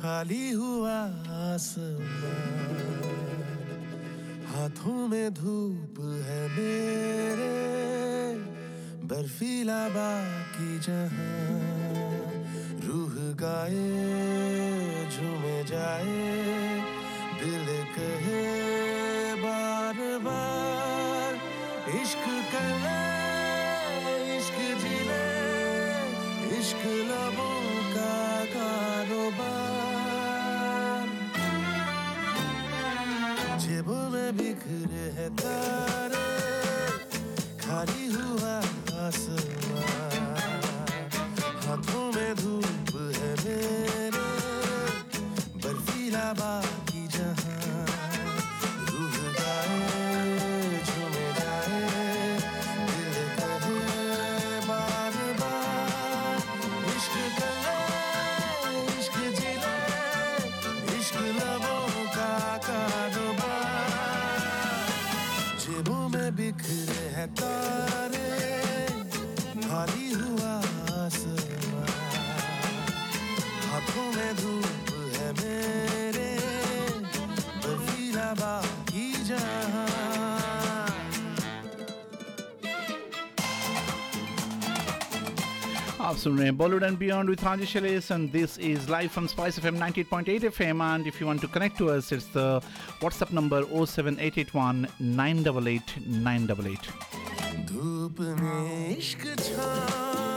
खाली हुआ आसमान। हाथों में धूप है मेरे, बर्फीला बाकी जहाँ। रूह गाए, झूमे जाए। में बिखरे है तारे खाली हुआ आसमान। हाथों में धूप है मेरे बर्फीला बाकी सुन रहे हैं Bollywood and beyond with Rajesh अलेस and this is live from spice FM 98.8 FM and if you want to connect to us it's the WhatsApp number 07881 988 988 धूप में इश्क छाँव,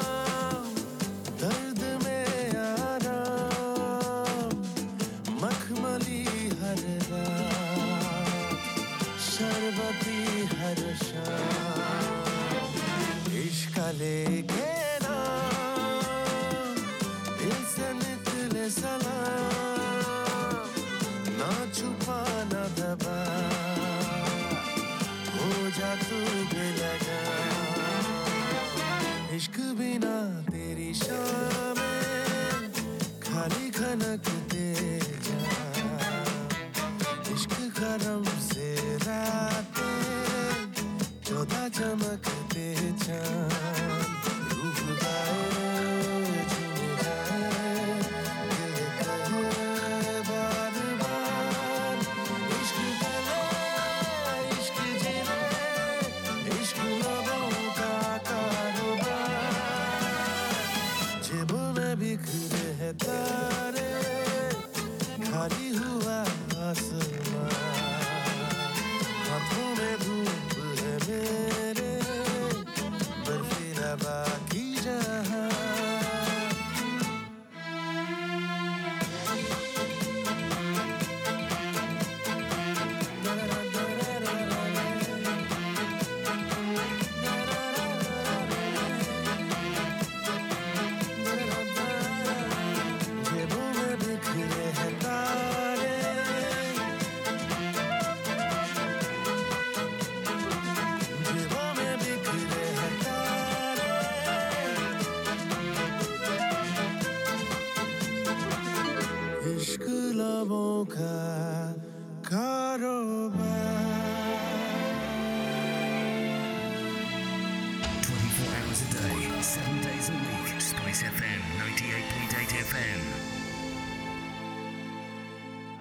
7 days a week. Spice FM 98.8 FM.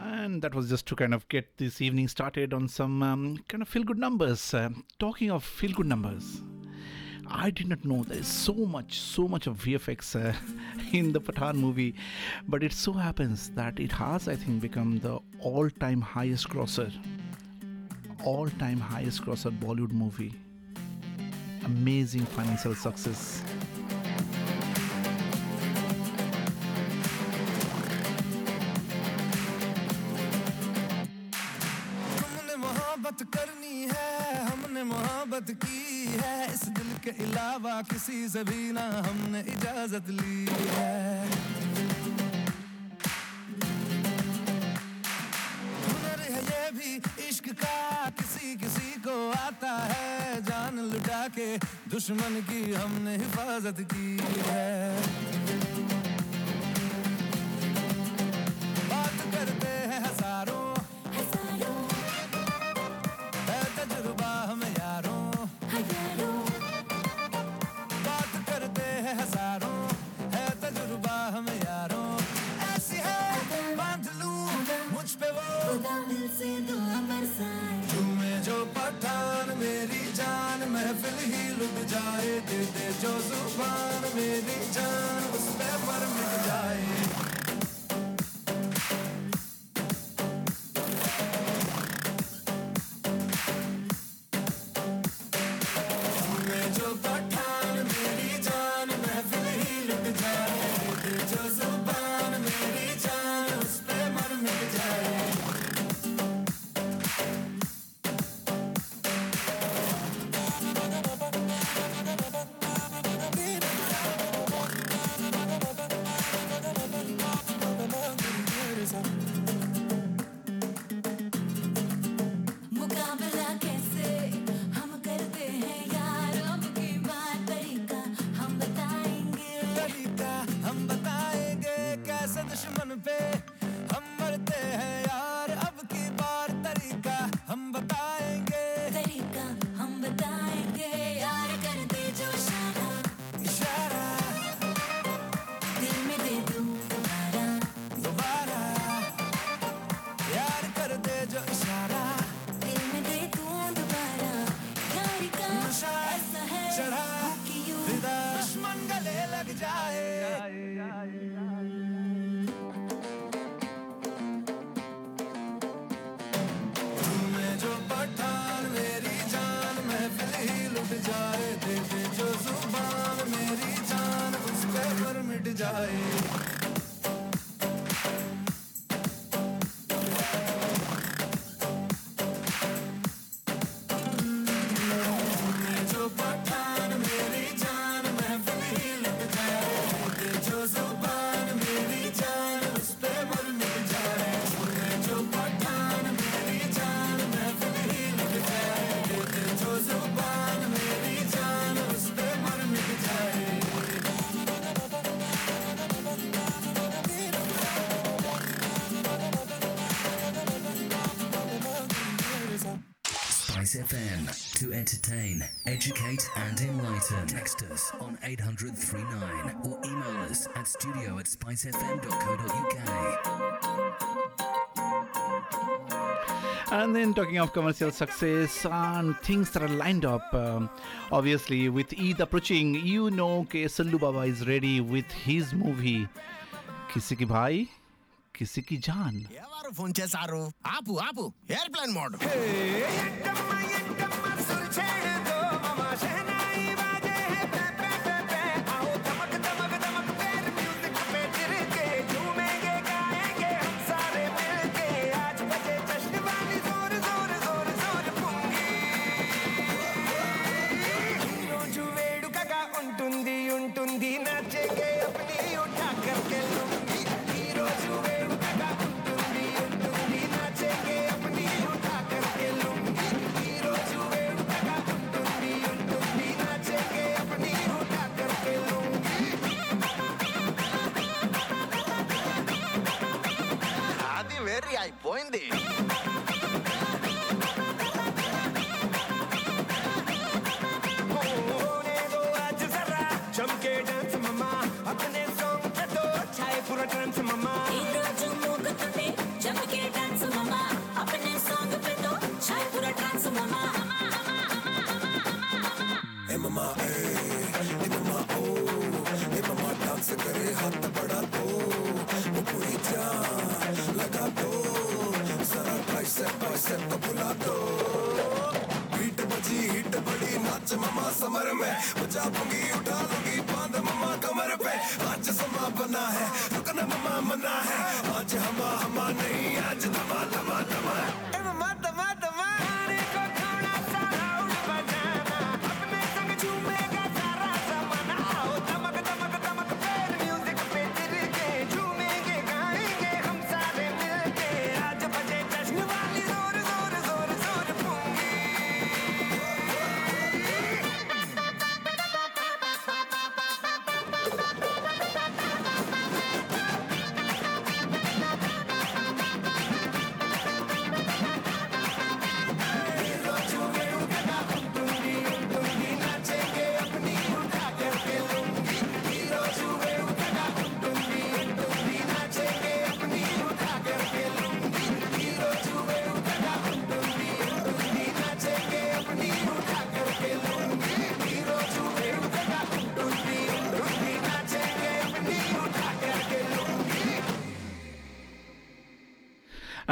And that was just to kind of get this evening started on some um, kind of feel good numbers. Uh, talking of feel good numbers, I did not know there's so much, so much of VFX uh, in the Pathaan movie, but it so happens that it has, I think, become the all time highest grosser, all time highest grosser Bollywood movie. Amazing financial success. अलावा किसी से भी ना हमने इजाज़त ली है। हुनर है ये भी इश्क का, किसी किसी को आता है। जान लुटा के दुश्मन की हमने हिफाजत की है। बात करते हैं हज़ारों ही रुक जाए दे दे जो ज़ुबान मेरी जान। entertain, educate, and enlighten. Text us on 80039 or email us at studio at spicefm.co.uk. And then talking of commercial success and things that are lined up, um, obviously with Eid approaching, you know Kesal Baba is ready with his movie Kisi Ki Bhai, Kisi Ki Jaan. ఏవారు phone చేశారు ఆపు ఆపు airplane mode से तो बुला दो hit बची hit बड़ी नाच ममा समर में बजा दूँगी उठा लूँगी बाँध ममा कमर पे आज समा बना है रुकना ममा मना है आज हमा हमा नहीं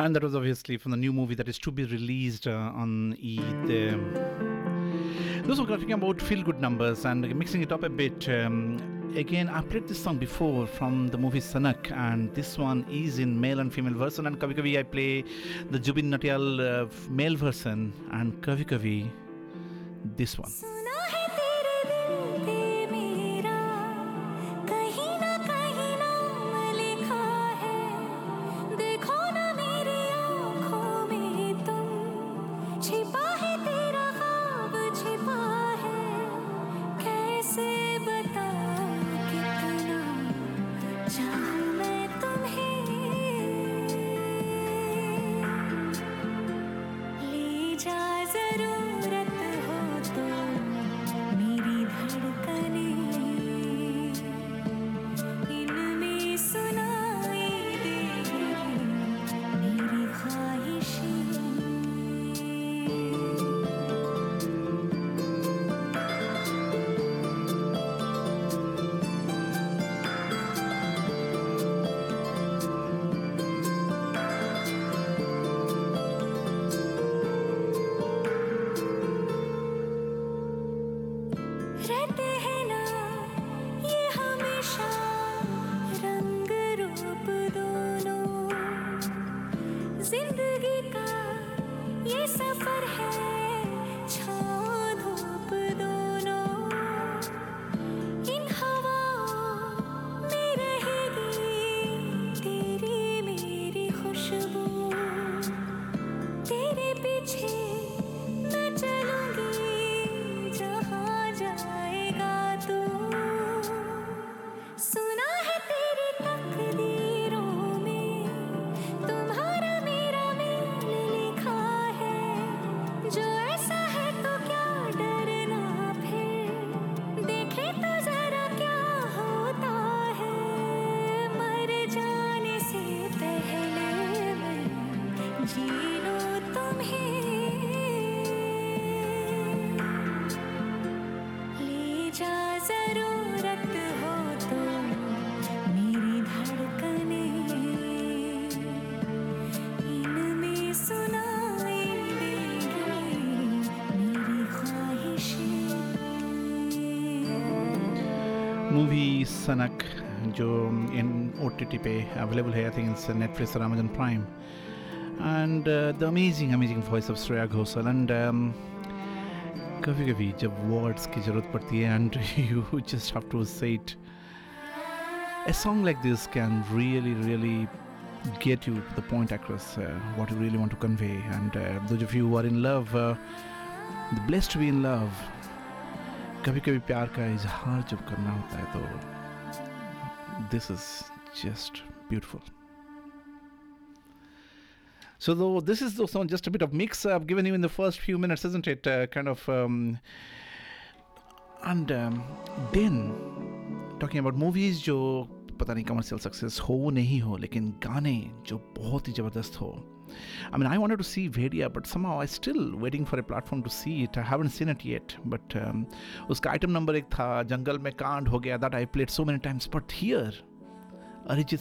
And that was obviously from the new movie that is to be released uh, on Eid. Um, those were talking about feel good numbers and mixing it up a bit. Um, again, I played this song before from the movie Sanak, and this one is in male and female version. And Kavi Kavi, I play the Jubin Nautiyal uh, male version, and Kavi Kavi, this one. जो इन ओ पे available है I think it's Netflix और Amazon Prime and the amazing amazing voice of Shreya Ghoshal and कभी कभी जब words की ज़रूरत पड़ती है and you just have to say it song like this can really really get you to the point across uh, what you really want to convey and uh, those of you who are in love uh, blessed कभी कभी प्यार का इजहार जब करना होता है तो this is just beautiful So though this is also just a bit of mix I've given you in the first few minutes, isn't it? Uh, kind of, um, and um, then talking about movies जो पता नहीं commercial success हो नहीं हो लेकिन गाने जो बहुत ही ज़बरदस्त हो I mean, I wanted to see Bhediya, but somehow I still waiting for a platform to see it. I haven't seen it yet. But um, उसका item number एक था जंगल में कांड हो गया that I played so many times but here Arijit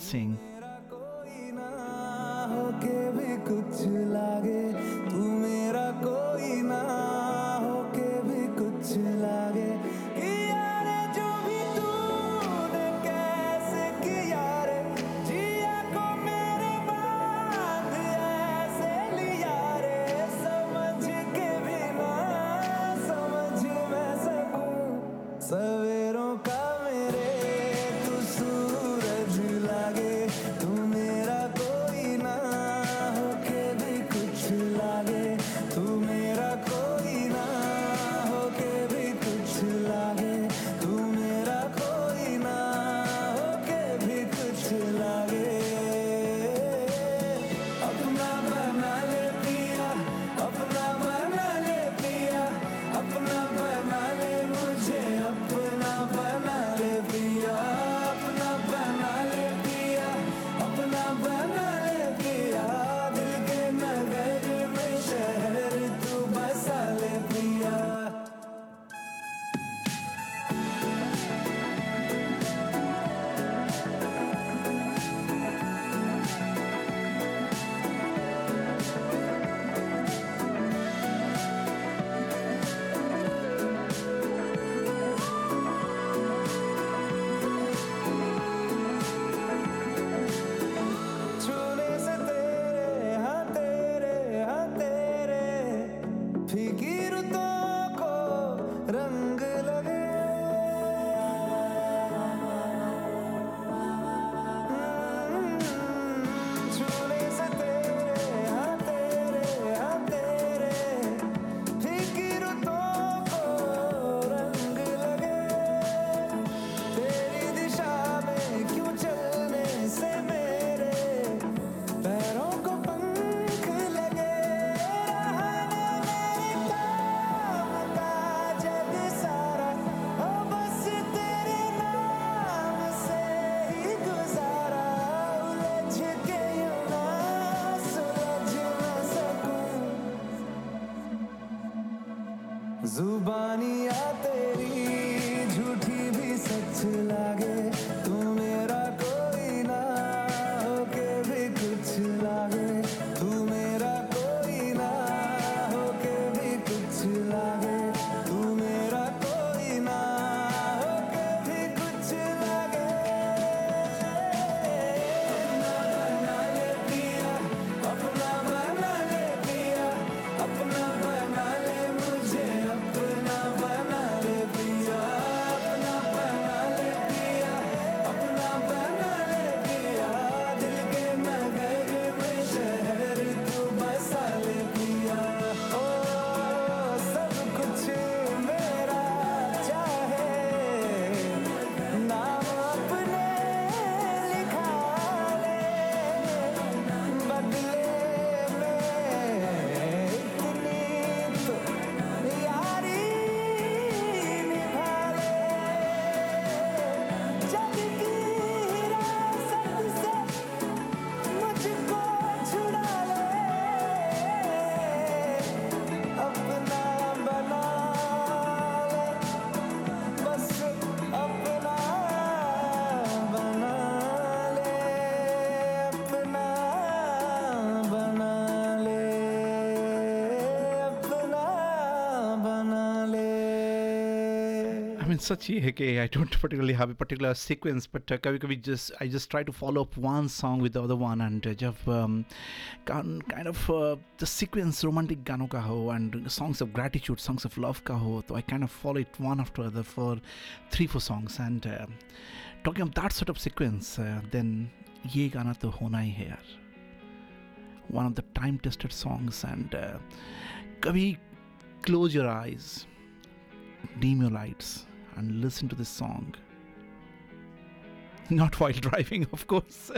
and सच ये है कि I don't particularly have a particular sequence but कभी कभी just I just try to follow up one song with other one and जब kind of the sequence romantic गानों का हो and songs of gratitude songs of love का हो तो I can of follow it one after other for three four songs and talking of that sort of sequence then ये गाना तो होना ही है यार। One of the time tested songs and कभी close your eyes dim your lights and listen to this song. Not while driving, of course.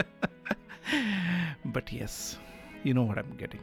but yes, you know what I'm getting.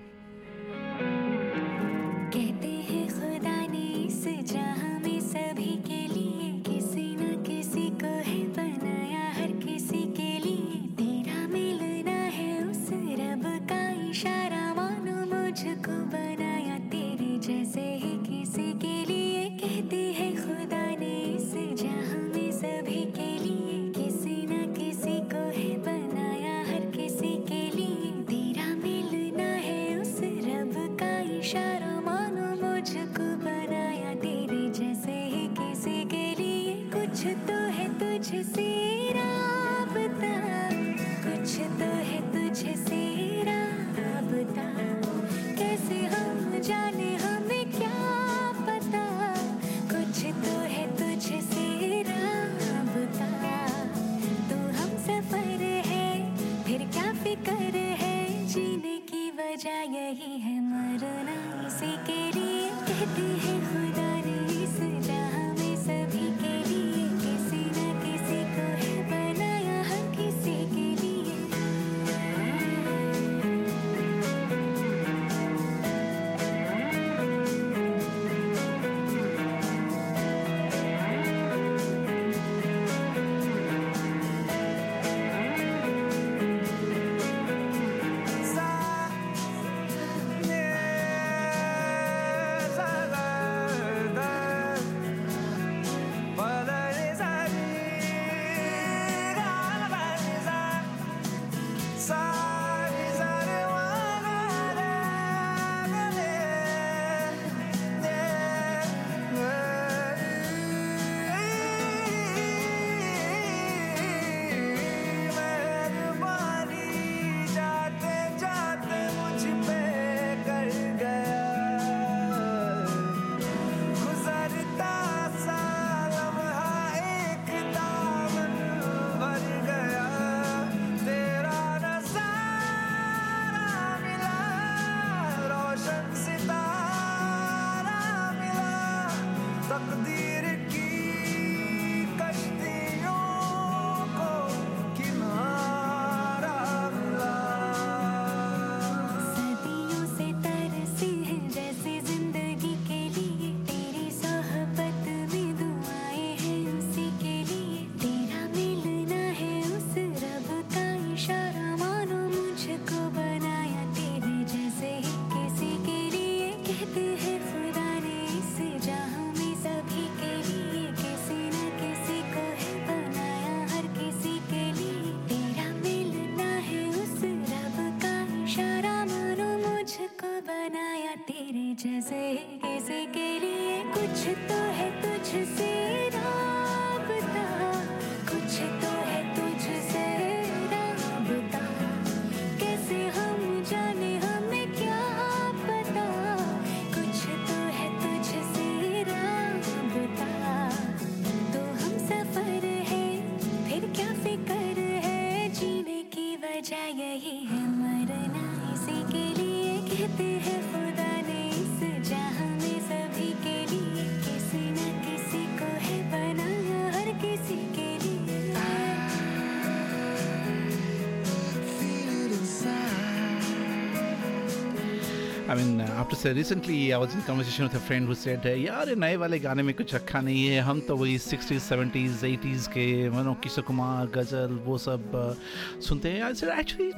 After recently, I was in conversation with a friend who said, uh, "यार नए वाले गाने में कुछ रखा नहीं है हम तो वही 60s, 70s, 80s के मनो किशोर कुमार गज़ल वो सब uh, सुनते हैं." I said, "Actually,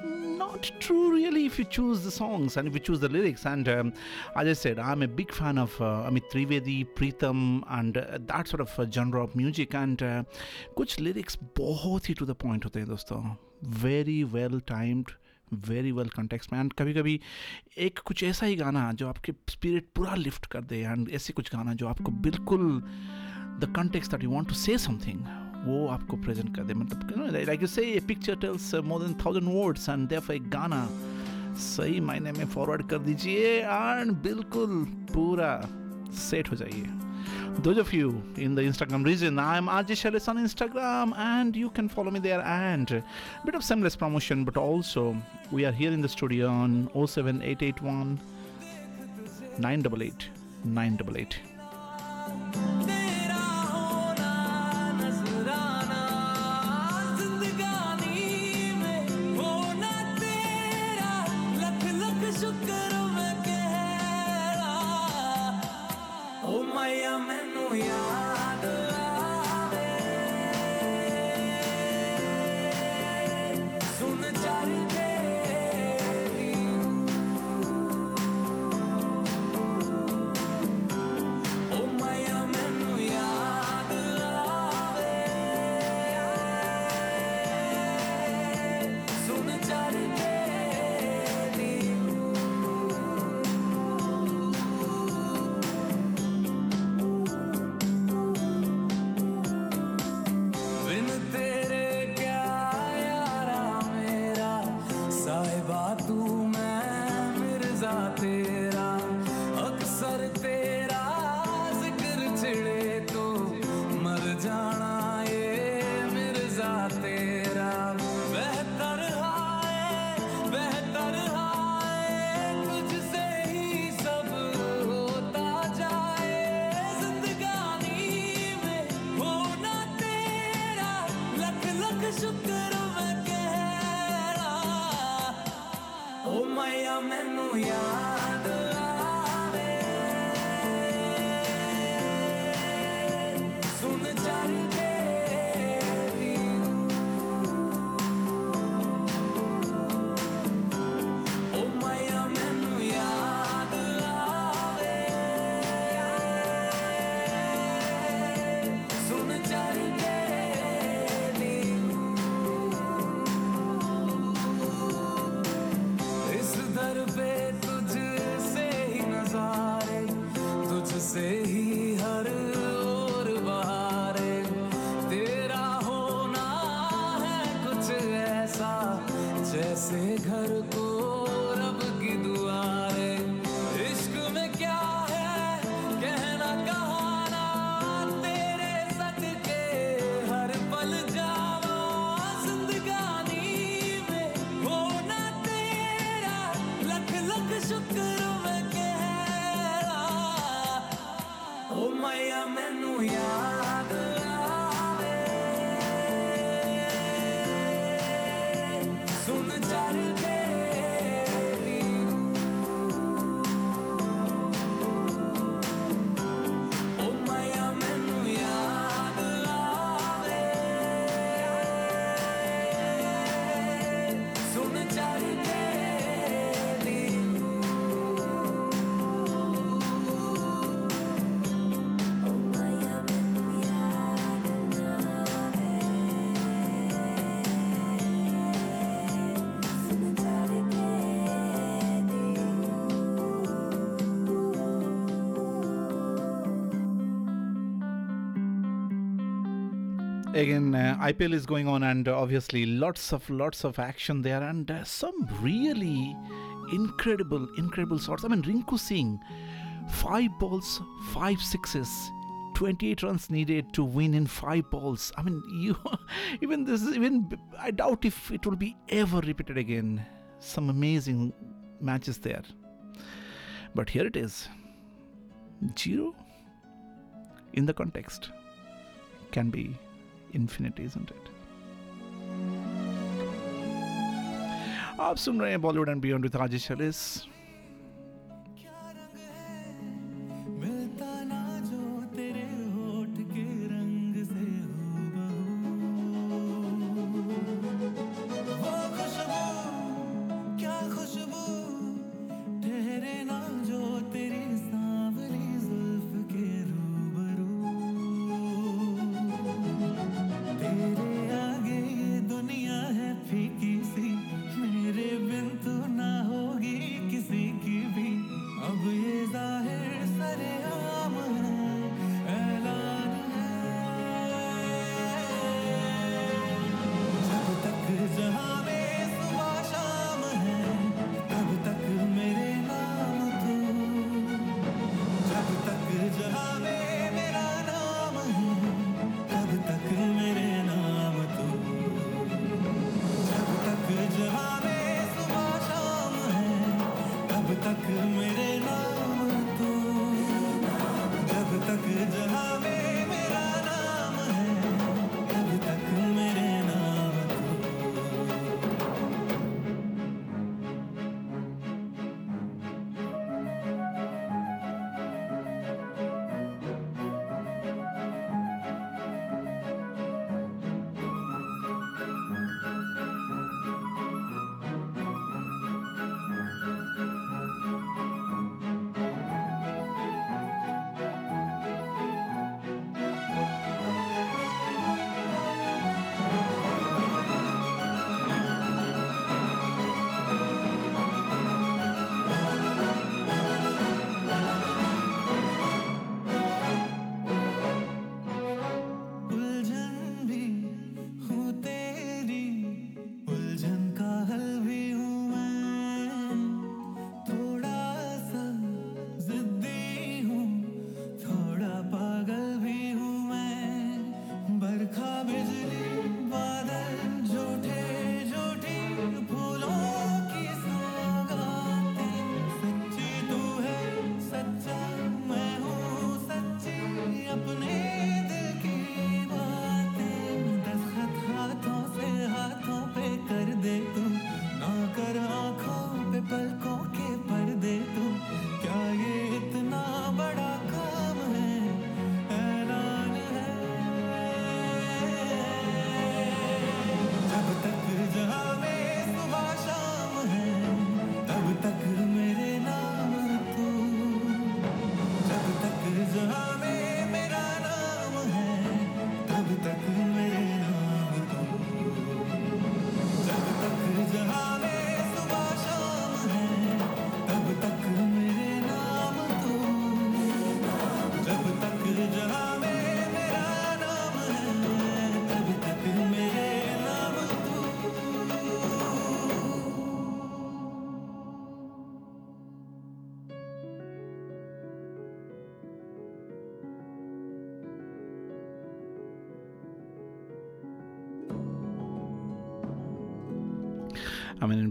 not true really. If you choose the songs and if you choose the lyrics, and um, as I said, I'm a big fan of uh, Amit Trivedi, Preetham, and uh, that sort of uh, genre of music. And uh, कुछ lyrics बहुत ही to the point होते हैं दोस्तों. Very well timed." Very well context में। And कभी कभी एक कुछ ऐसा ही गाना जो आपके स्पिरिट पूरा लिफ्ट कर दे एंड ऐसे कुछ गाना जो आपको बिल्कुल the context that you want to say something वो आपको प्रेजेंट कर दे। मतलब like you say picture tells more than thousand words and therefore एक गाना सही मायने में फॉरवर्ड कर दीजिए एंड बिल्कुल पूरा सेट हो जाइए। Those of you in the Instagram region, I'm RJ Sailesh on Instagram, and you can follow me there. And a bit of seamless promotion, but also we are here in the studio on 07881 988 988. Again, uh, IPL is going on, and obviously lots of lots of action there, and uh, some really incredible, incredible shots. I mean, Rinku Singh, five balls, five sixes. 28 runs needed to win in five balls. I mean, you even this even I doubt if it will be ever repeated again. Some amazing matches there. But here it is. Zero in the context can be infinite, isn't it? आप सुन रहे हैं Bollywood and beyond with Rajesh चलिस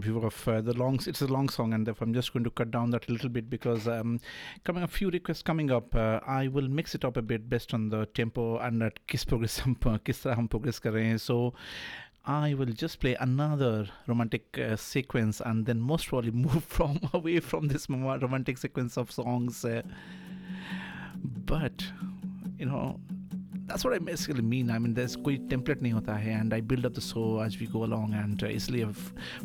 I mean, in view of uh, the long, it's a long song, and therefore I'm just going to cut down that a little bit because um, coming a few requests coming up, uh, I will mix it up a bit based on the tempo and at किस progress हम किस तरह हम progress कर रहे हैं. So I will just play another romantic uh, sequence and then most probably move from away from this mo- romantic sequence of songs. Uh, but you know that's what I basically mean. I mean, there's कोई template नहीं होता है, I build up the show as we go along. And uh, इसलिए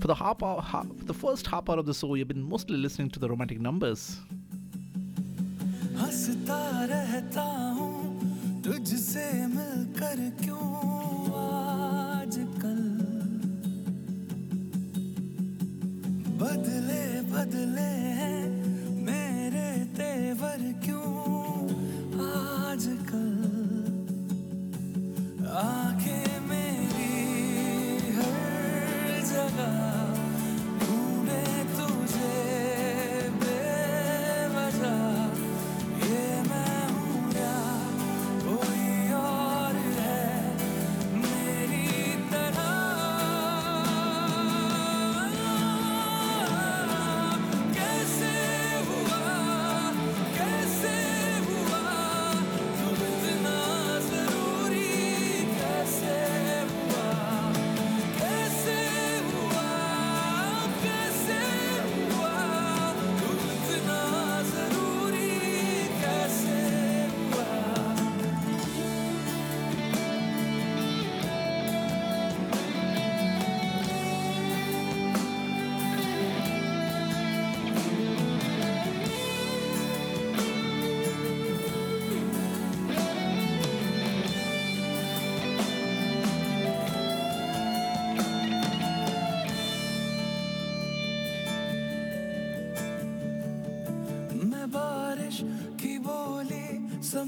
the half hour, half, the first half hour of the show, you've been mostly listening to the romantic numbers. हंसता रहता हूँ तुझसे मिलकर क्यों आजकल बदले बदले हैं मेरे तेवर क्यों आजकल आंखें मेरी हर जगह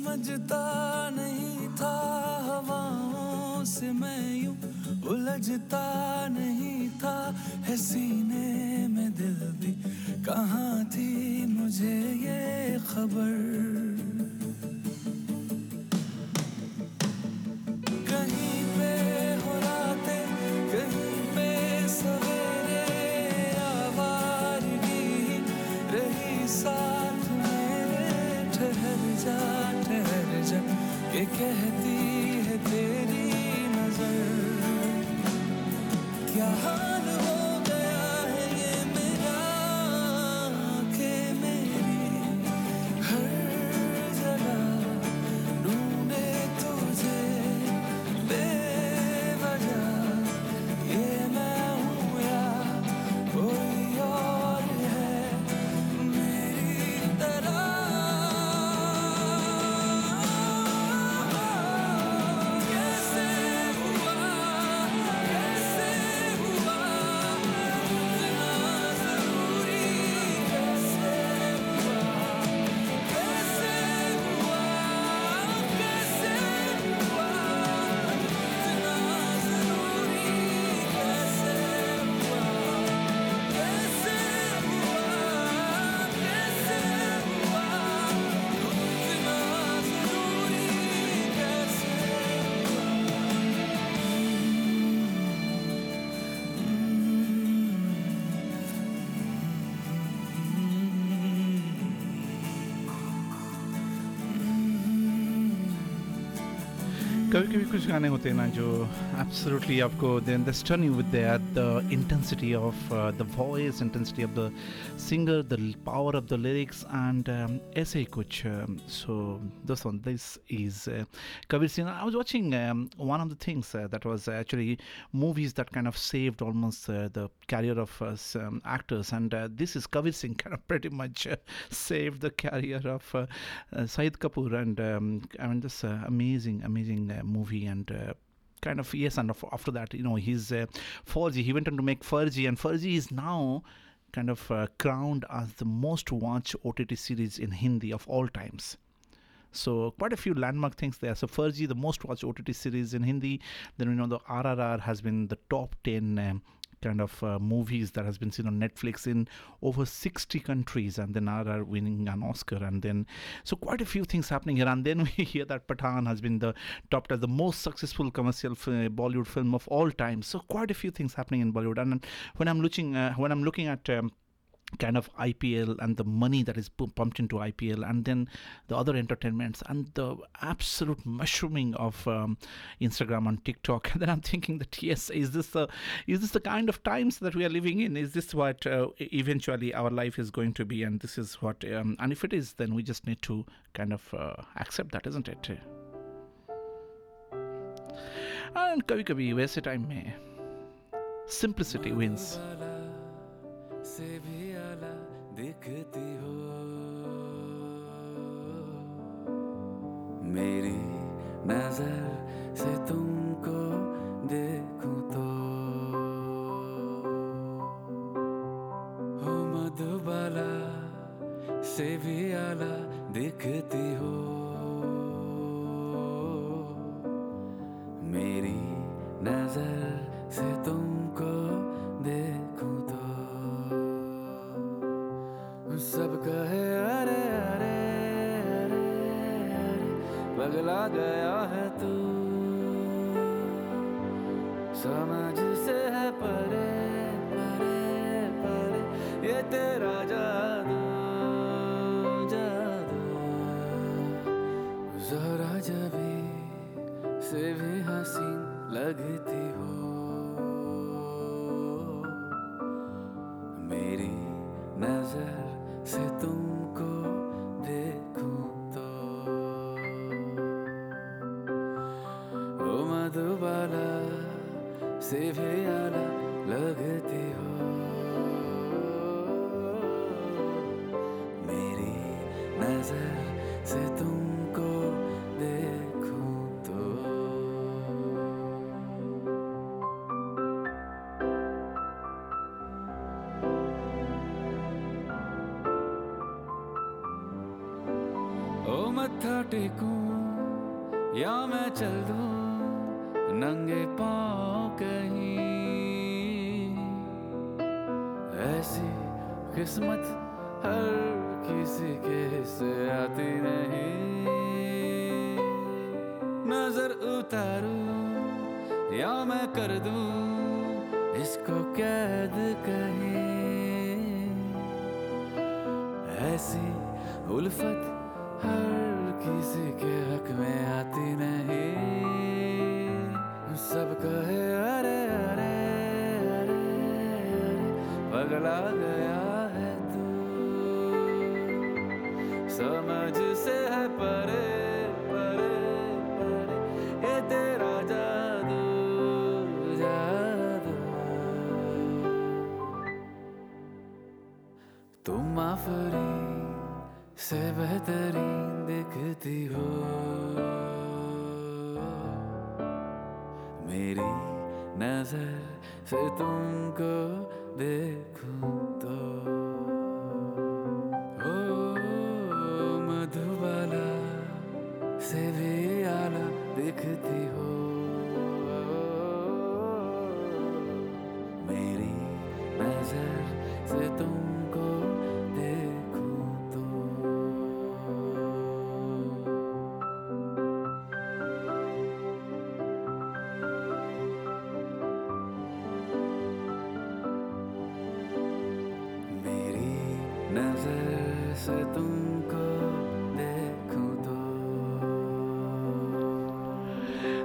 समझता नहीं था हवाओं से मैं यूँ उलझता नहीं था। है सीने में दिल दी कहाँ थी मुझे ये खबर? कभी कभी कुछ गाने होते हैं ना जो एब्सोल्युटली आपको then the stunning with that the intensity of the voice intensity of the singer the power of the lyrics and ऐसे ही कुछ सो दोस्तों this is Kabir Singh I was watching one of the things that was actually movies that kind of saved almost the career of uh, some actors and uh, this is Kabir Singh kind of pretty much uh, saved the career of uh, Shahid Kapoor and um, I mean this amazing amazing movie and uh, kind of yes and after that you know he's uh, Farzi he went on to make Farzi and Farzi is now kind of uh, crowned as the most watched OTT series in Hindi of all times so quite a few landmark things there. So Farzi, the most watched OTT series in Hindi. Then you know the RRR has been the top ten um, kind of uh, movies that has been seen on Netflix in over 60 countries, and then RRR winning an Oscar, and then so quite a few things happening here. And then we hear that Pathaan has been the topped as the most successful commercial f- Bollywood film of all time. So quite a few things happening in Bollywood. And when I'm looking uh, when I'm looking at um, kind of IPL and the money that is pumped into IPL and then the other entertainments and the absolute mushrooming of um, Instagram and TikTok. And then I'm thinking that yes is this the is this the kind of times that we are living in? Is this what uh, eventually our life is going to be and this is what um, and if it is then we just need to kind of uh, accept that isn't it? And kabhi kabhi waise time simplicity wins. से भी आला दिखती हो। मेरी नज़र से तुमको देखूँ तो। हो मधुबाला से भी आला दिखती हो। ओ मत्था टेकूं या मैं चल दूँ नंगे पाँव कहीं। ऐसी किस्मत हर किसी के से आती नहीं। नज़र उतारूं, या मैं कर दूँ इसको कैद कहीं। ऐसी उल्फत हर किसी के हक में आती नहीं। सब कहे अरे अरे अरे, पगला गया है तू। समझ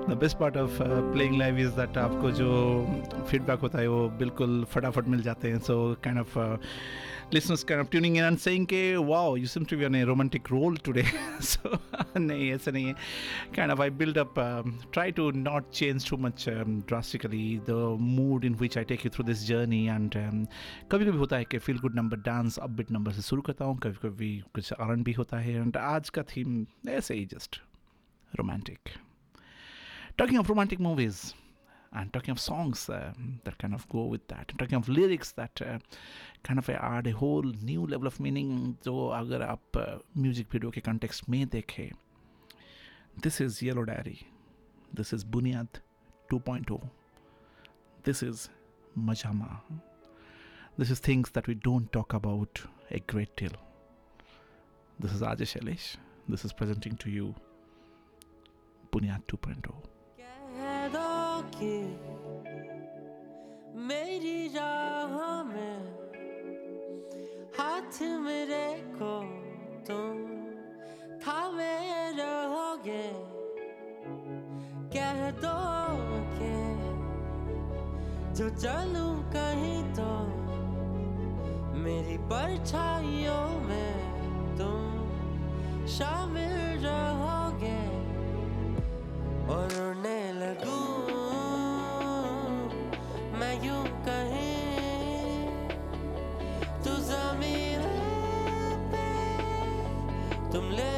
the best part of playing live is that आपको जो फीडबैक होता है वो बिल्कुल फटाफट मिल जाते हैं। So kind of listeners kind of tuning in and saying के wow you seem to be on a romantic role today so नहीं, ऐसे नहीं है। Kind of I build up try to not change too much drastically the mood in which I take you through this journey and कभी कभी होता है कि feel good number dance upbeat number से शुरू करता हूँ। कभी कभी कुछ आरन भी होता है एंड आज का थीम ऐसे ही just romantic Talking of romantic movies and talking of songs uh, that kind of go with that, and talking of lyrics that uh, kind of add a whole new level of meaning, जो up आप music video context context में देखें this is Yellow Diary. This is Bunyad 2.0 this is majama this is things that we don't talk about a great deal this is RJ Sailesh. This is presenting to you Bunyad 2.0. कि मेरी राह में हाथ मेरे को तुम थामे रहोगे। कह दो कि जो चलूँ कहीं तो मेरी परछाइयों में तुम शामिल रहोगे। और तुम ले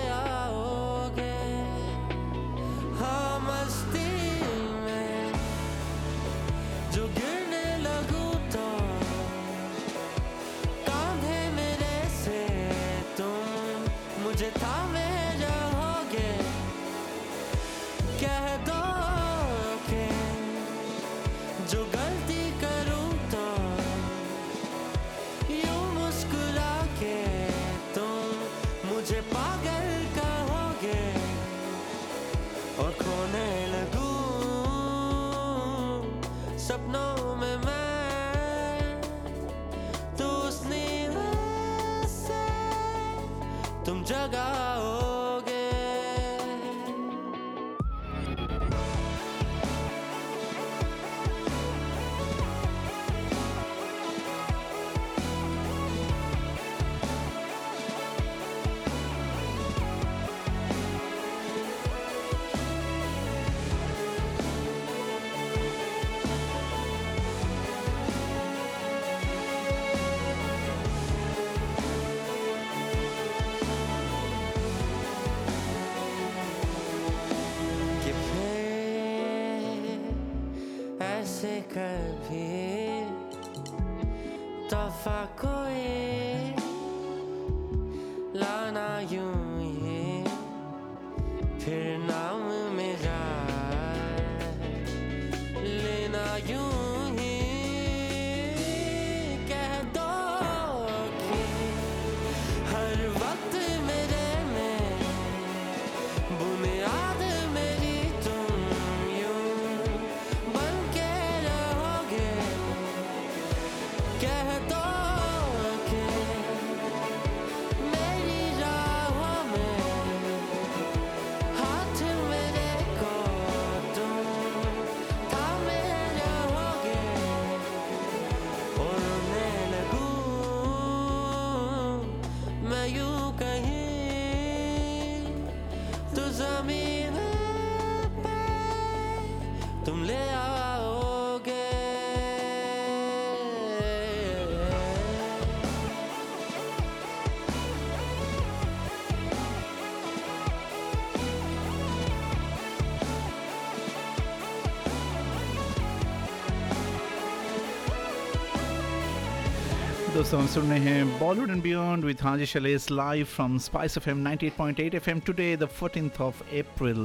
दोस्तों हम सुन रहे हैं बॉलीवुड एंड बियॉन्ड विद हाजी शलेस live from Spice F M 98.8 FM today the 14th of April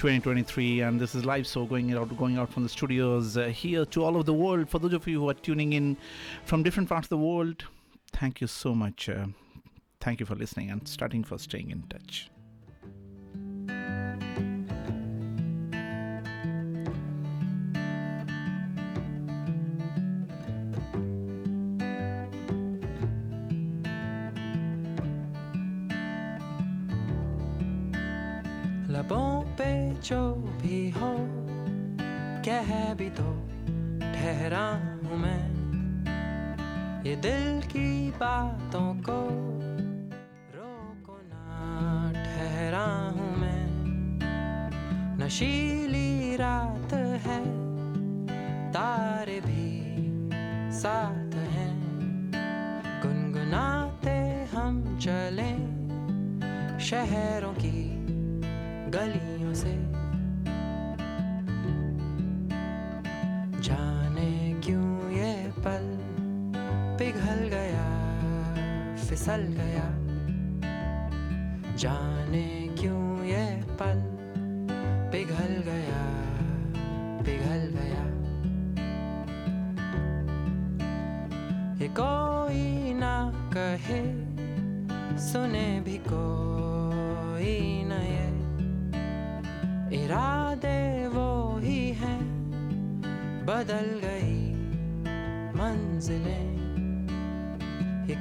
2023 and this is live so going out going out from the studios uh, here to all over the world for those of you who are tuning in from different parts of the world thank you so much uh, thank you for listening and starting for staying ठहरा हूँ मैं ये दिल की बातों को रोको ना ठहरा हूँ मैं। नशीली रात है, तारे भी साथ हैं। गुनगुनाते हम चले शहरों की गलियों से। फिसल गया। जाने क्यों ये पल पिघल गया पिघल गया। ये कोई ना कहे, सुने भी कोई न ये। इरादे वो ही हैं, बदल गई मंजिलें।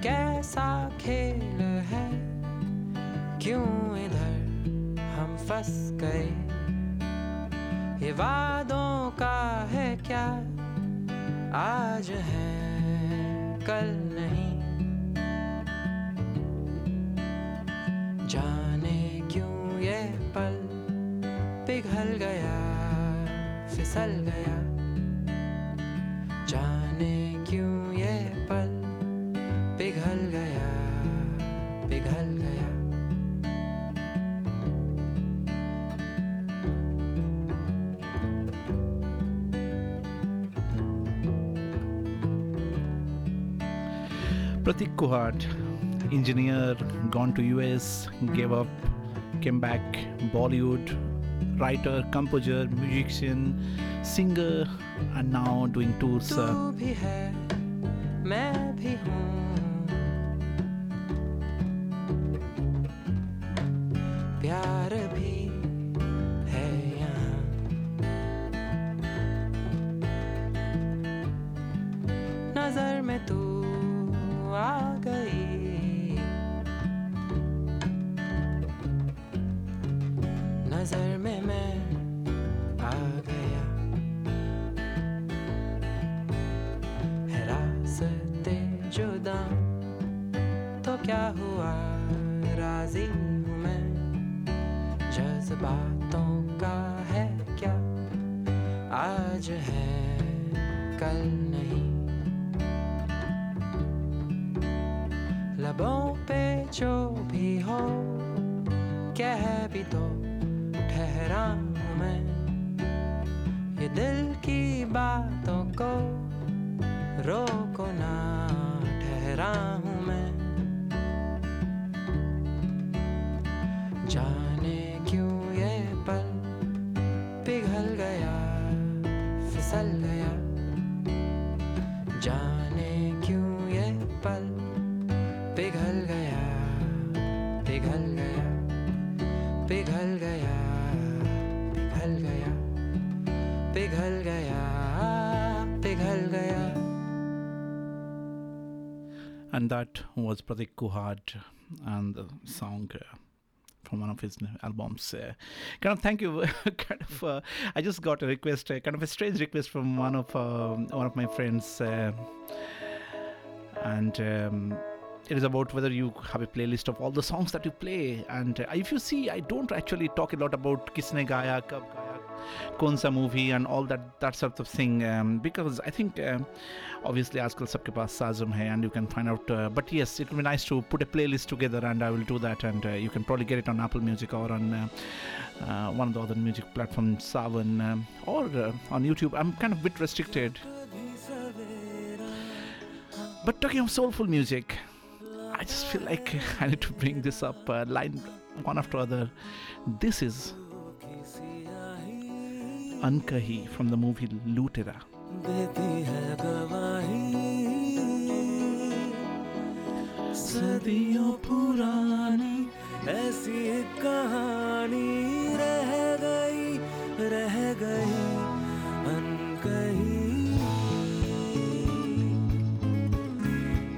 कैसा खेल है? क्यों इधर हम फंस गए? ये वादों का है क्या? आज है कल Pratik Kuhad, engineer, gone to US, gave up, came back, Bollywood, writer, composer, musician, singer, and now doing tours. पिघल गया पिघल गया and that was Pratik Kuhad and the song uh, from one of his n- albums. Uh, kind of thank you. kind of, uh, I just got a request, uh, kind of a strange request from one of um, one of my friends, uh, and um, it is about whether you have a playlist of all the songs that you play. And uh, if you see, I don't actually talk a lot about Kisne Gaya, Kab Gaya, Konsa movie and all that that sort of thing. Um, because I think um, obviously Askal Sabke Paas Shazam Hai and you can find out. Uh, but yes, it will be nice to put a playlist together and I will do that. And uh, you can probably get it on Apple Music or on uh, uh one of the other music platforms, Saavn, um, or uh, on YouTube. I'm kind of a bit restricted. But talking of soulful music, I just feel like I need to bring this up uh, line one after other. This is Ankahi from the movie Lutera. देती है गवाही। सदियों पुरानी, ऐसी कहानी रह गई रह गई अनकही।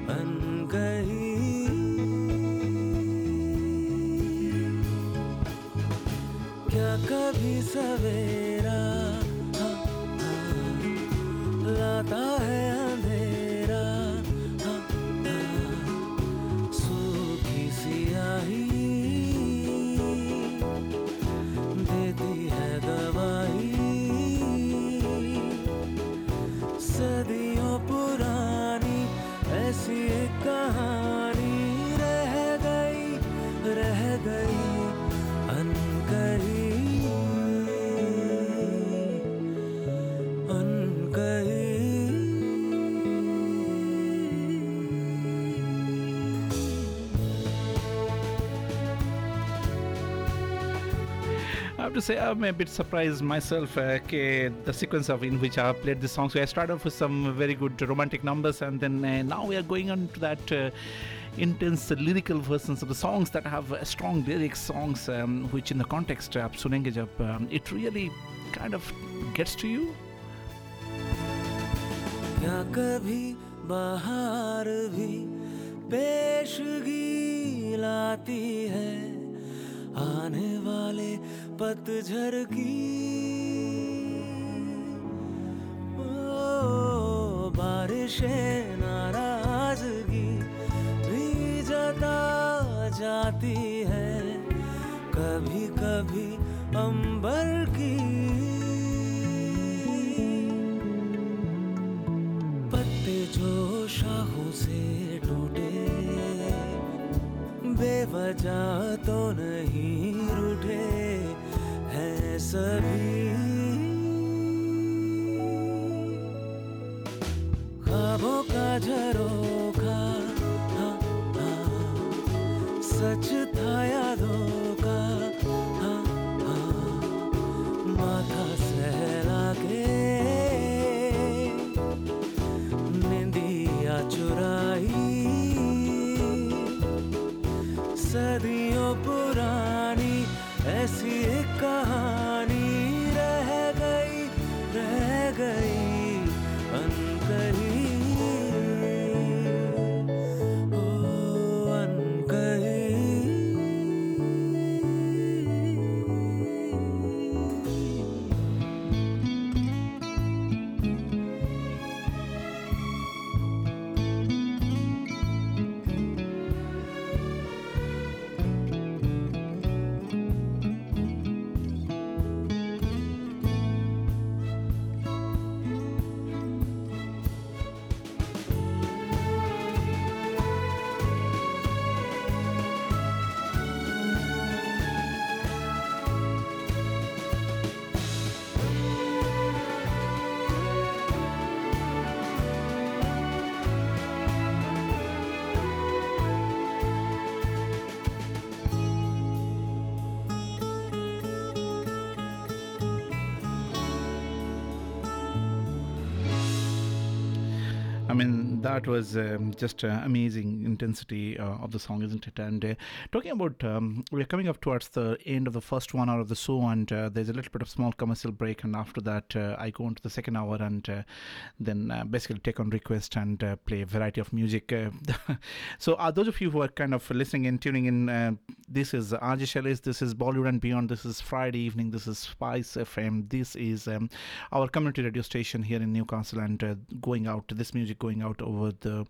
अनकही। क्या कभी सवेरा 答。to say, I'm a bit surprised myself. Uh, okay, the sequence of in which I have played this song. So I started off with some very good romantic numbers, and then uh, now we are going on to that. Uh, intense lyrical versions of the songs that have uh, strong lyrics songs um, which in the context uh, आप सुनेंगे जब um, it really kind of gets to you क्या कभी बाहर भी पेशगी लाती है आने वाले पतझर की ओ, बारिशें नाराज़गी, भी जता जाती है कभी कभी अंबर की। पत्ते जो शाहों से टूटे, बेवजह सभी। ख्वाबों का झरोखा that was um, just uh, amazing intensity uh, of the song, isn't it? And uh, talking about, um, we're coming up towards the end of the first one hour of the show, and uh, there's a little bit of small commercial break, and after that, uh, I go into the second hour and uh, then basically take on request and play a variety of music. So, those of you who are kind of listening and tuning in, this is RJ Sailesh, this is Bollywood and Beyond, this is Friday evening, this is Spice FM, this is um, our community radio station here in Newcastle, and going out, this music going out over over the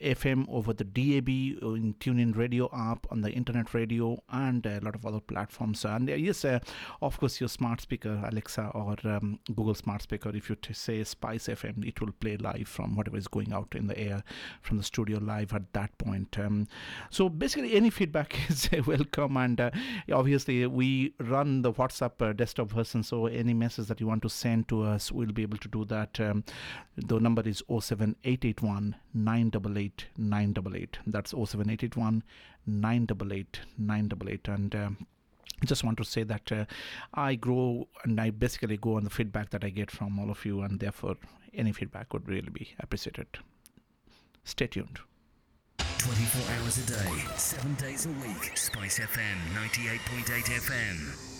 FM, over the DAB, uh, in TuneIn Radio app, on the internet radio, and a lot of other platforms. And uh, yes, uh, of course, your smart speaker, Alexa or um, Google Smart Speaker, if you t- say Spice FM, it will play live from whatever is going out in the air from the studio live at that point. Um, so basically, any feedback is welcome. And uh, obviously, we run the WhatsApp uh, desktop version, so any message that you want to send to us, we'll be able to do that. Um, the number is 07881 988 988. That's 07881 988 988. And um, I just want to say that uh, I grow and I basically go on the feedback that I get from all of you, and therefore, any feedback would really be appreciated. Stay tuned. 24 hours a day, 7 days a week. Spice FM 98.8 FM.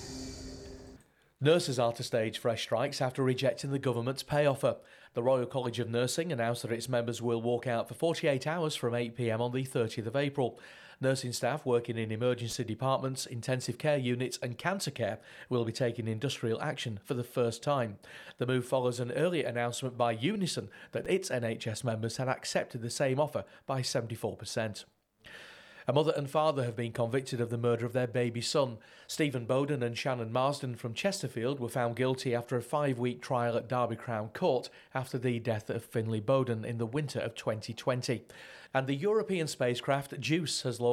Nurses are to stage fresh strikes after rejecting the government's pay offer. The Royal College of Nursing announced that its members will walk out for 48 hours from 8pm on the 30th of April. Nursing staff working in emergency departments, intensive care units, and cancer care will be taking industrial action for the first time. The move follows an earlier announcement by Unison that its NHS members had accepted the same offer by 74%. A mother and father have been convicted of the murder of their baby son. Stephen Bowden and Shannon Marsden from Chesterfield were found guilty after a five week trial at Derby Crown Court after the death of Finlay Bowden in the winter of 2020. And the European spacecraft JUICE has launched.